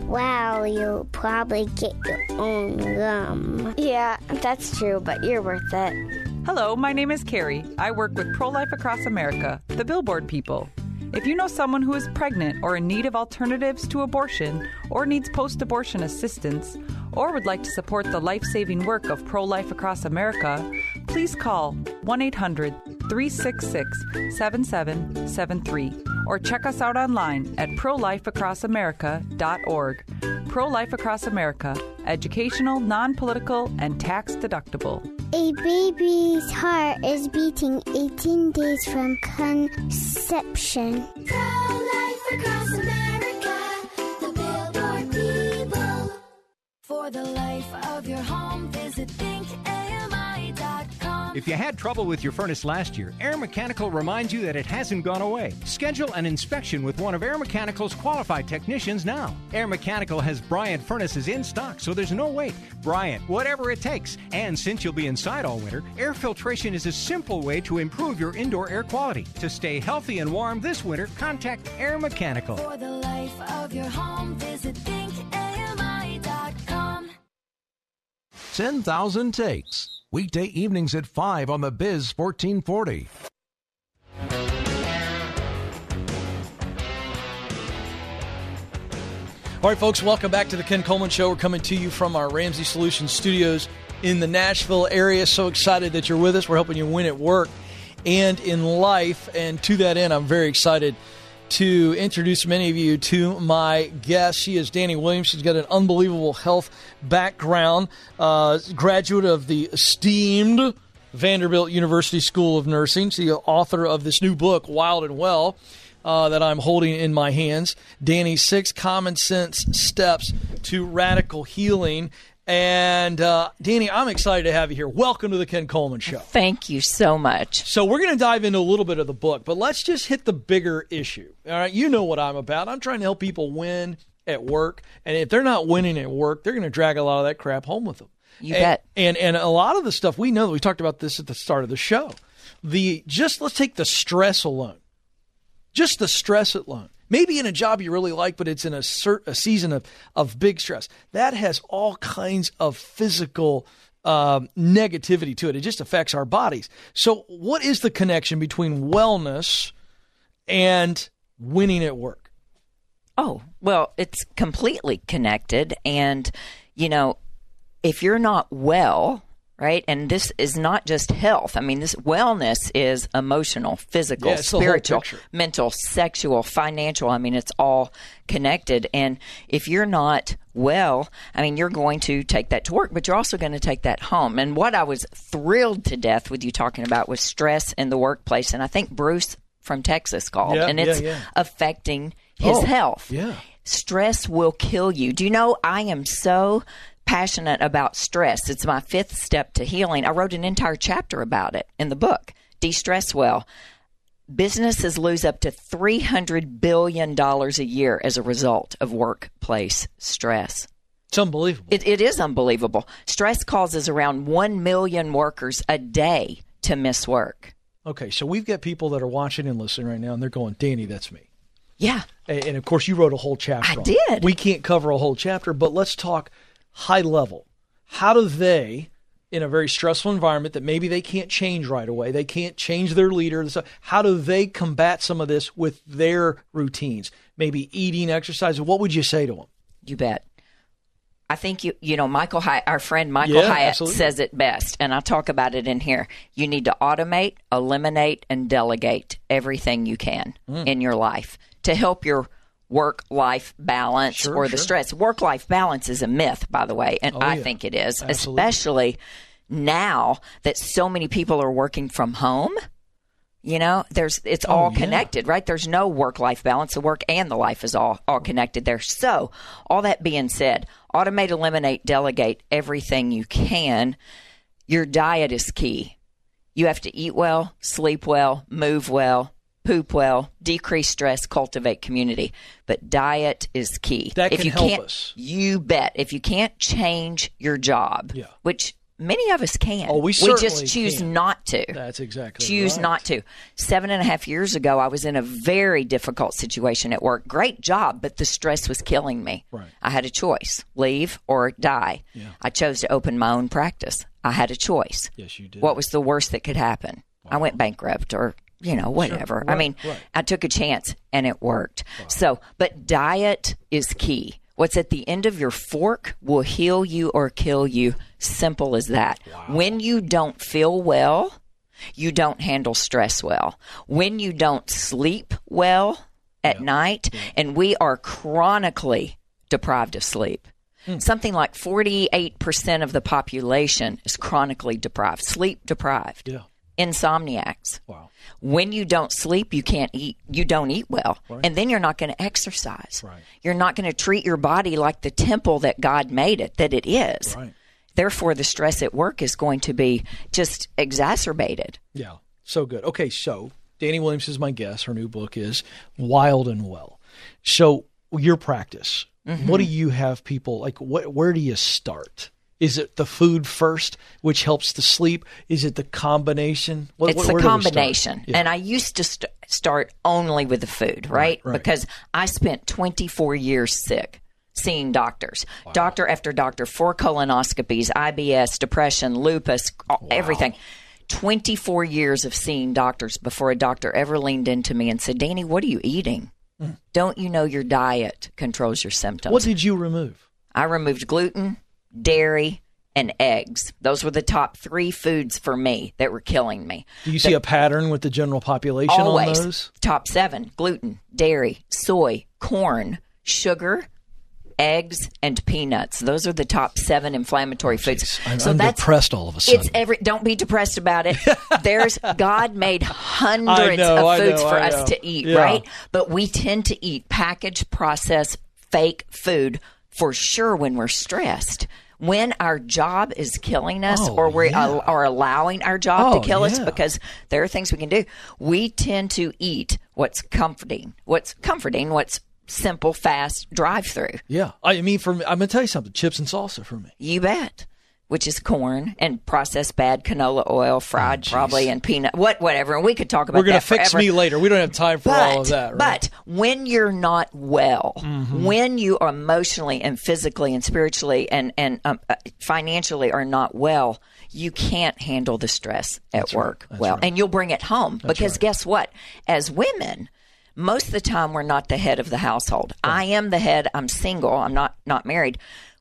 Well, you'll probably get your own gum. Yeah, that's true, but you're worth it. Hello, my name is Carrie. I work with Pro Life Across America, the Billboard people. If you know someone who is pregnant or in need of alternatives to abortion or needs post abortion assistance, or would like to support the life saving work of Pro Life Across America, please call 1 800 366 7773 or check us out online at prolifeacrossamerica.org. Pro Life Across America, educational, non political, and tax deductible. A baby's heart is beating 18 days from conception. Pro Life Across America, the Billboard people. For the life of your home, visit thinkami.com. If you had trouble with your furnace last year, Air Mechanical reminds you that it hasn't gone away. Schedule an inspection with one of Air Mechanical's qualified technicians now. Air Mechanical has Bryant furnaces in stock, so there's no wait. Bryant, whatever it takes. And since you'll be inside all winter, air filtration is a simple way to improve your indoor air quality. To stay healthy and warm this winter, contact Air Mechanical. For the life of your home, visit thinkami.com. 10,000 Takes. Weekday evenings at 5 on the Biz 1440. All right, folks, welcome back to the Ken Coleman Show. We're coming to you from our Ramsey Solutions studios in the Nashville area. So excited that you're with us. We're helping you win at work and in life. And to that end, I'm very excited to introduce many of you to my guest. She is Dani Williams. She's got an unbelievable health background, uh, graduate of the esteemed Vanderbilt University School of Nursing. She's the author of this new book, Wild and Well. Uh, that I'm holding in my hands. Dani's six common sense steps to radical healing. And uh, Dani, I'm excited to have you here. Welcome to the Ken Coleman Show. Thank you so much. So we're going to dive into a little bit of the book, but let's just hit the bigger issue. All right, you know what I'm about. I'm trying to help people win at work, and if they're not winning at work, they're going to drag a lot of that crap home with them. You and, bet. And and a lot of the stuff we know. That we talked about this at the start of the show. The just let's take the stress alone. Just the stress alone. Maybe in a job you really like, but it's in a, cert, a season of, of big stress. That has all kinds of physical um, negativity to it. It just affects our bodies. So, what is the connection between wellness and winning at work? Oh, well, it's completely connected. And, you know, if you're not well, right? And this is not just health. I mean, this wellness is emotional, physical, Yeah, it's the whole spiritual, mental, sexual, financial. I mean, it's all connected. And if you're not well, I mean, you're going to take that to work, but you're also going to take that home. And what I was thrilled to death with you talking about was stress in the workplace. And I think Bruce from Texas called, Yeah, and it's yeah. affecting his Oh, health. Yeah. Stress will kill you. Do you know I am so passionate about stress? It's my fifth step to healing. I wrote an entire chapter about it in the book, De Stress Well. Businesses lose up to $300 billion a year as a result of workplace stress. It's unbelievable. It, it is unbelievable. Stress causes around 1 million workers a day to miss work. Okay, so we've got people that are watching and listening right now, and they're going, Dani, that's me. Yeah. And, and of course, you wrote a whole chapter. I on it. did. We can't cover a whole chapter, but let's talk high level. How do they, in a very stressful environment that maybe they can't change right away, they can't change their leader, how do they combat some of this with their routines? Maybe eating, exercise. What would you say to them? You bet. I think you you know Michael Hyatt, our friend Michael Yeah, Hyatt absolutely. says it best, and I talk about it in here. You need to automate, eliminate, and delegate everything you can Mm. in your life to help your work life balance Sure, or the sure. stress. Work life balance is a myth, by the way, and Oh, I yeah. think it is, Absolutely. especially now that so many people are working from home. You know, there's it's Oh, all yeah. connected, right? There's no work life balance. The work and the life is all all connected there. So, all that being said, automate, eliminate, delegate everything you can. Your diet is key. You have to eat well, sleep well, move well, poop well, decrease stress, cultivate community. But diet is key. That if can you help can't, us. You bet. If you can't change your job, Yeah. which many of us can, Oh, we we just choose can. not to That's exactly choose right. not to. Seven and a half years ago, I was in a very difficult situation at work. Great job, but the stress was killing me. Right. I had a choice leave or die. Yeah. I chose to open my own practice. I had a choice. Yes, you did. What was the worst that could happen? I went bankrupt or, you know, whatever. I Right, mean, right. I took a chance and it worked. So, but diet is key. What's at the end of your fork will heal you or kill you. Simple as that. When you don't feel well, you don't handle stress well. When you don't sleep well at night, and we are chronically deprived of sleep. Hmm. Something like 48% of the population is chronically deprived, sleep deprived. Yeah. Insomniacs. Wow. When you don't sleep, you can't eat. You don't eat well. And then you're not going to exercise. Right. You're not going to treat your body like the temple that God made it, that it is. Right. Therefore, the stress at work is going to be just exacerbated. Yeah. So good. Okay, so Dani Williams is my guest. Her new book is Wild and Well. So your practice, Mhm. what do you have people like? What? Where do you start? Is it the food first, which helps the sleep? Is it the combination? What, it's where- a where do we start? combination. Yeah. And I used to st- start only with the food, right? right. Because I spent 24 years sick seeing doctors, doctor after doctor, four colonoscopies, IBS, depression, lupus, all- everything. 24 years of seeing doctors before a doctor ever leaned into me and said, Dani, what are you eating? Mm. Don't you know your diet controls your symptoms? What did you remove? I removed gluten, dairy, and eggs. Those were the top three foods for me that were killing me. Do you see a pattern with the general population Always on those? top seven: gluten, dairy, soy, corn, sugar, eggs, and peanuts. Those are the top seven inflammatory foods. I'm, I'm depressed all of a sudden. It's every. Don't be depressed about it. There's God made hundreds know, of foods know, for us to eat, Yeah. right? But we tend to eat packaged, processed, fake food for sure when we're stressed. When our job is killing us, Oh, or we yeah. are allowing our job Oh, to kill us because there are things we can do, we tend to eat what's comforting, what's comforting, what's simple, fast, drive through. Yeah, I mean, for me, I'm gonna tell you something. Chips and salsa for me. You bet. Which is corn and processed bad canola oil, fried probably, and peanut, what, whatever. And we could talk about Oh, We're gonna fix forever. me later. We don't have time for all of that. Right? But when you're not well, Mhm. when you are emotionally and physically and spiritually and and um, uh, financially are not well, you can't handle the stress at work well, and you'll bring it home because guess what? As women. Most of the time, we're not the head of the household. I am the head. I'm single. I'm not not married.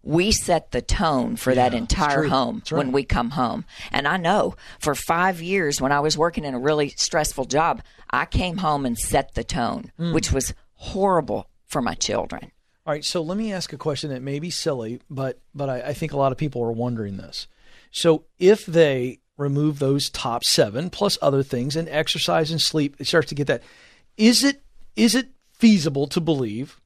We set the tone for that entire home right. when we come home. And I know for five years when I was working in a really stressful job, I came home and set the tone, Mm. which was horrible for my children. All right, so let me ask a question that may be silly, but but I, I think a lot of people are wondering this. So if they remove those top seven plus other things and exercise and sleep, it starts to get that. Is it is it feasible to believe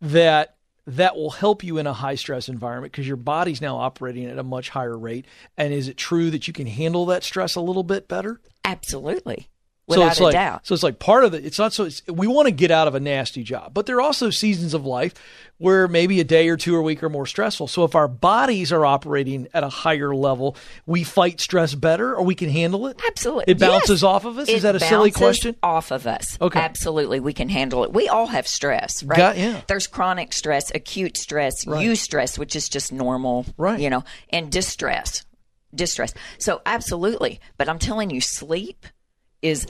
that that will help you in a high stress environment because your body's now operating at a much higher rate? And is it true that you can handle that stress a little bit better? Absolutely. So it's a like, doubt. So it's like part of it. It's not so. It's, we want to get out of a nasty job, but there are also seasons of life where maybe a day or two a week are more stressful. So if our bodies are operating at a higher level, we fight stress better, or we can handle it. Absolutely. It bounces Yes. off of us. It Is that a silly question? Off of us. Okay. Absolutely. We can handle it. We all have stress, right? Got- yeah. There's chronic stress, acute stress, Right. stress, which is just normal, Right. you know, and distress. Distress. So absolutely. But I'm telling you, sleep is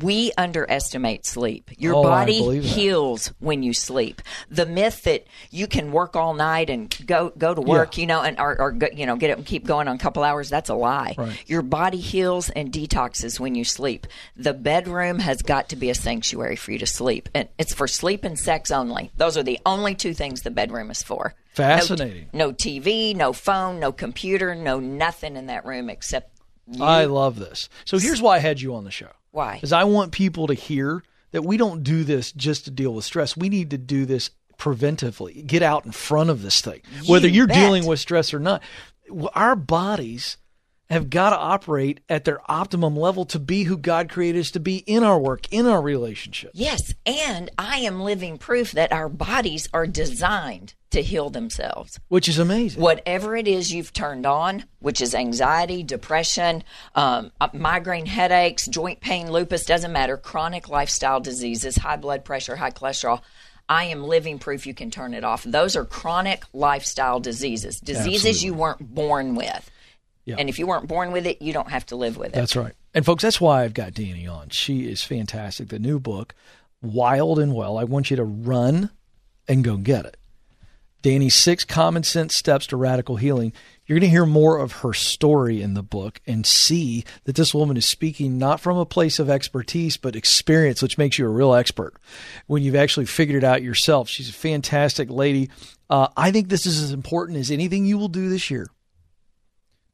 we underestimate sleep. Your Oh, body heals when you sleep. The myth that you can work all night and go go to work, you know, and or, or you know get up and keep going on a couple hours, that's a lie. Right. Your body heals and detoxes when you sleep. The bedroom has got to be a sanctuary for you to sleep, and it's for sleep and sex only. Those are the only two things the bedroom is for. No- Fascinating. No, TV, no phone, no computer, no nothing in that room except you. I love this. So here's why I had you on the show. Why? Because I want people to hear that we don't do this just to deal with stress. We need to do this preventively. Get out in front of this thing, whether You you're bet. dealing with stress or not. Our bodies have got to operate at their optimum level to be who God created us to be in our work, in our relationships. Yes, and I am living proof that our bodies are designed to heal themselves. Which is amazing. Whatever it is you've turned on, which is anxiety, depression, um, uh, migraine headaches, joint pain, lupus, doesn't matter, chronic lifestyle diseases, high blood pressure, high cholesterol. I am living proof you can turn it off. Those are chronic lifestyle diseases, diseases Absolutely. you weren't born with. Yeah. And if you weren't born with it, you don't have to live with it. That's right. And folks, that's why I've got Dani on. She is fantastic. The new book, Wild and Well. I want you to run and go get it. Danny's six common sense steps to radical healing. You're going to hear more of her story in the book and see that this woman is speaking not from a place of expertise, but experience, which makes you a real expert when you've actually figured it out yourself. She's a fantastic lady. Uh, I think this is as important as anything you will do this year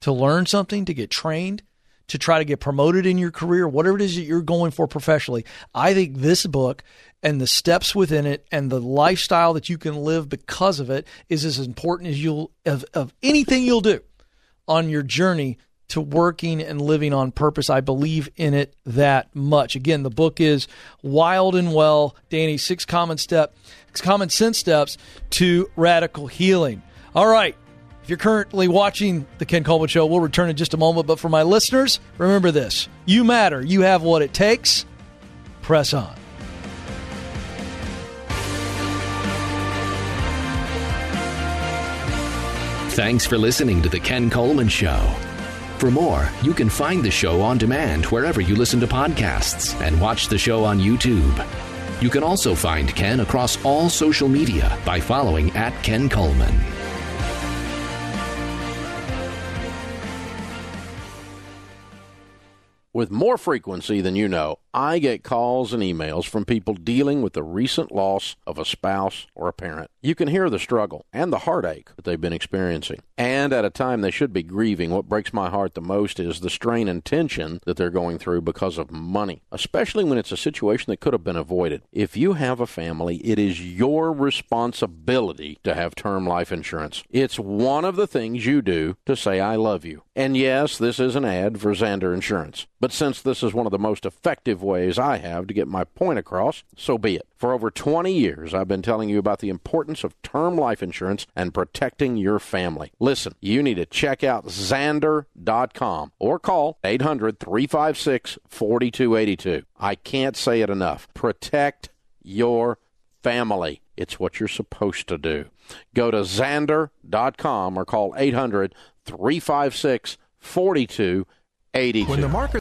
to learn something, to get trained, to try to get promoted in your career, whatever it is that you're going for professionally. I think this book and the steps within it and the lifestyle that you can live because of it is as important as you'll of, of anything you'll do on your journey to working and living on purpose. I believe in it that much. Again, the book is Wild and Well, Dani, six common step, six common sense steps to radical healing. All right. If you're currently watching the Ken Coleman Show, we'll return in just a moment. But for my listeners, remember this you matter. You have what it takes. Press on. Thanks for listening to The Ken Coleman Show. For more, you can find the show on demand wherever you listen to podcasts and watch the show on YouTube. You can also find Ken across all social media by following at Ken Coleman. With more frequency than you know, I get calls and emails from people dealing with the recent loss of a spouse or a parent. You can hear the struggle and the heartache that they've been experiencing. And at a time they should be grieving, what breaks my heart the most is the strain and tension that they're going through because of money, especially when it's a situation that could have been avoided. If you have a family, it is your responsibility to have term life insurance. It's one of the things you do to say, I love you. And yes, this is an ad for Zander Insurance. But since this is one of the most effective ways I have to get my point across, so be it. For over 20 years, I've been telling you about the importance of term life insurance and protecting your family. Listen, you need to check out Zander.com or call 800 356 4282. I can't say it enough. Protect your family. It's what you're supposed to do. Go to Zander.com or call 800 356 4282. When the market